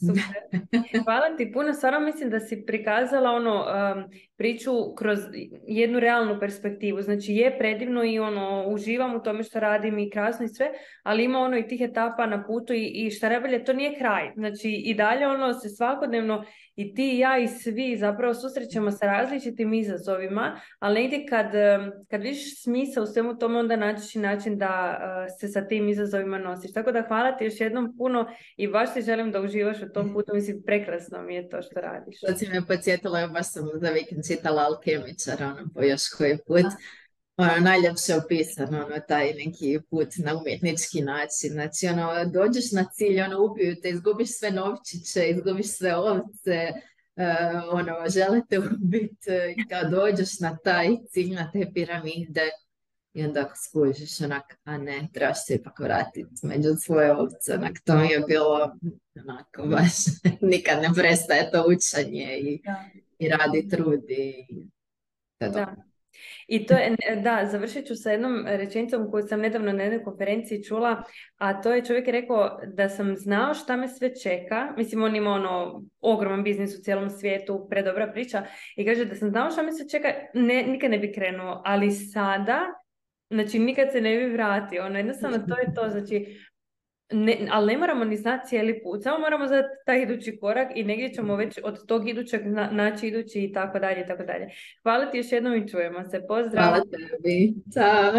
Hvala ti puno. Stvarno mislim da si prikazala ono um, priču kroz jednu realnu perspektivu. Znači je predivno i ono uživam u tome što radim i krasno i sve, ali ima ono i tih etapa na putu i, i šta rebalje, to nije kraj. Znači i dalje ono se svakodnevno i ti i ja i svi zapravo susrećemo sa različitim izazovima, ali negdje kad, kad vidiš smisa u svemu tome onda nađeš način da se sa tim izazovima nosiš. Tako da hvala ti još jednom puno i baš ti želim da uživaš u tom putu. Mislim, prekrasno mi je to što radiš. To si me podsjetila, baš sam za vikend čitala Alkemičara, ono, po još koji put. Ono, najljepše opisano, ono, taj neki put na umjetnički način. Znači, ono, dođeš na cilj, ono, ubiju te, izgubiš sve novčiće, izgubiš sve ovce, uh, ono, želite ubiti i kad dođeš na taj cilj, na te piramide, i onda ako skužiš onak, a ne, trebaš se ipak vratiti među svoje ovce. Onak, to mi je bilo onako baš, nikad ne prestaje to učanje i, i radi trudi. Da. I to je, da, završit ću sa jednom rečenicom koju sam nedavno na jednoj konferenciji čula, a to je čovjek rekao da sam znao šta me sve čeka, mislim on ima ono ogroman biznis u cijelom svijetu, predobra priča, i kaže da sam znao šta me sve čeka, ne, nikad ne bi krenuo, ali sada Znači, nikad se ne bi vratio. Ono, jednostavno, to je to. Znači, ne, ali ne moramo ni znati cijeli put, samo moramo znati taj idući korak i negdje ćemo već od tog idućeg naći idući i tako dalje tako dalje. Hvala ti još jednom i čujemo se. Pozdrav! Hvala tebi. Ćao!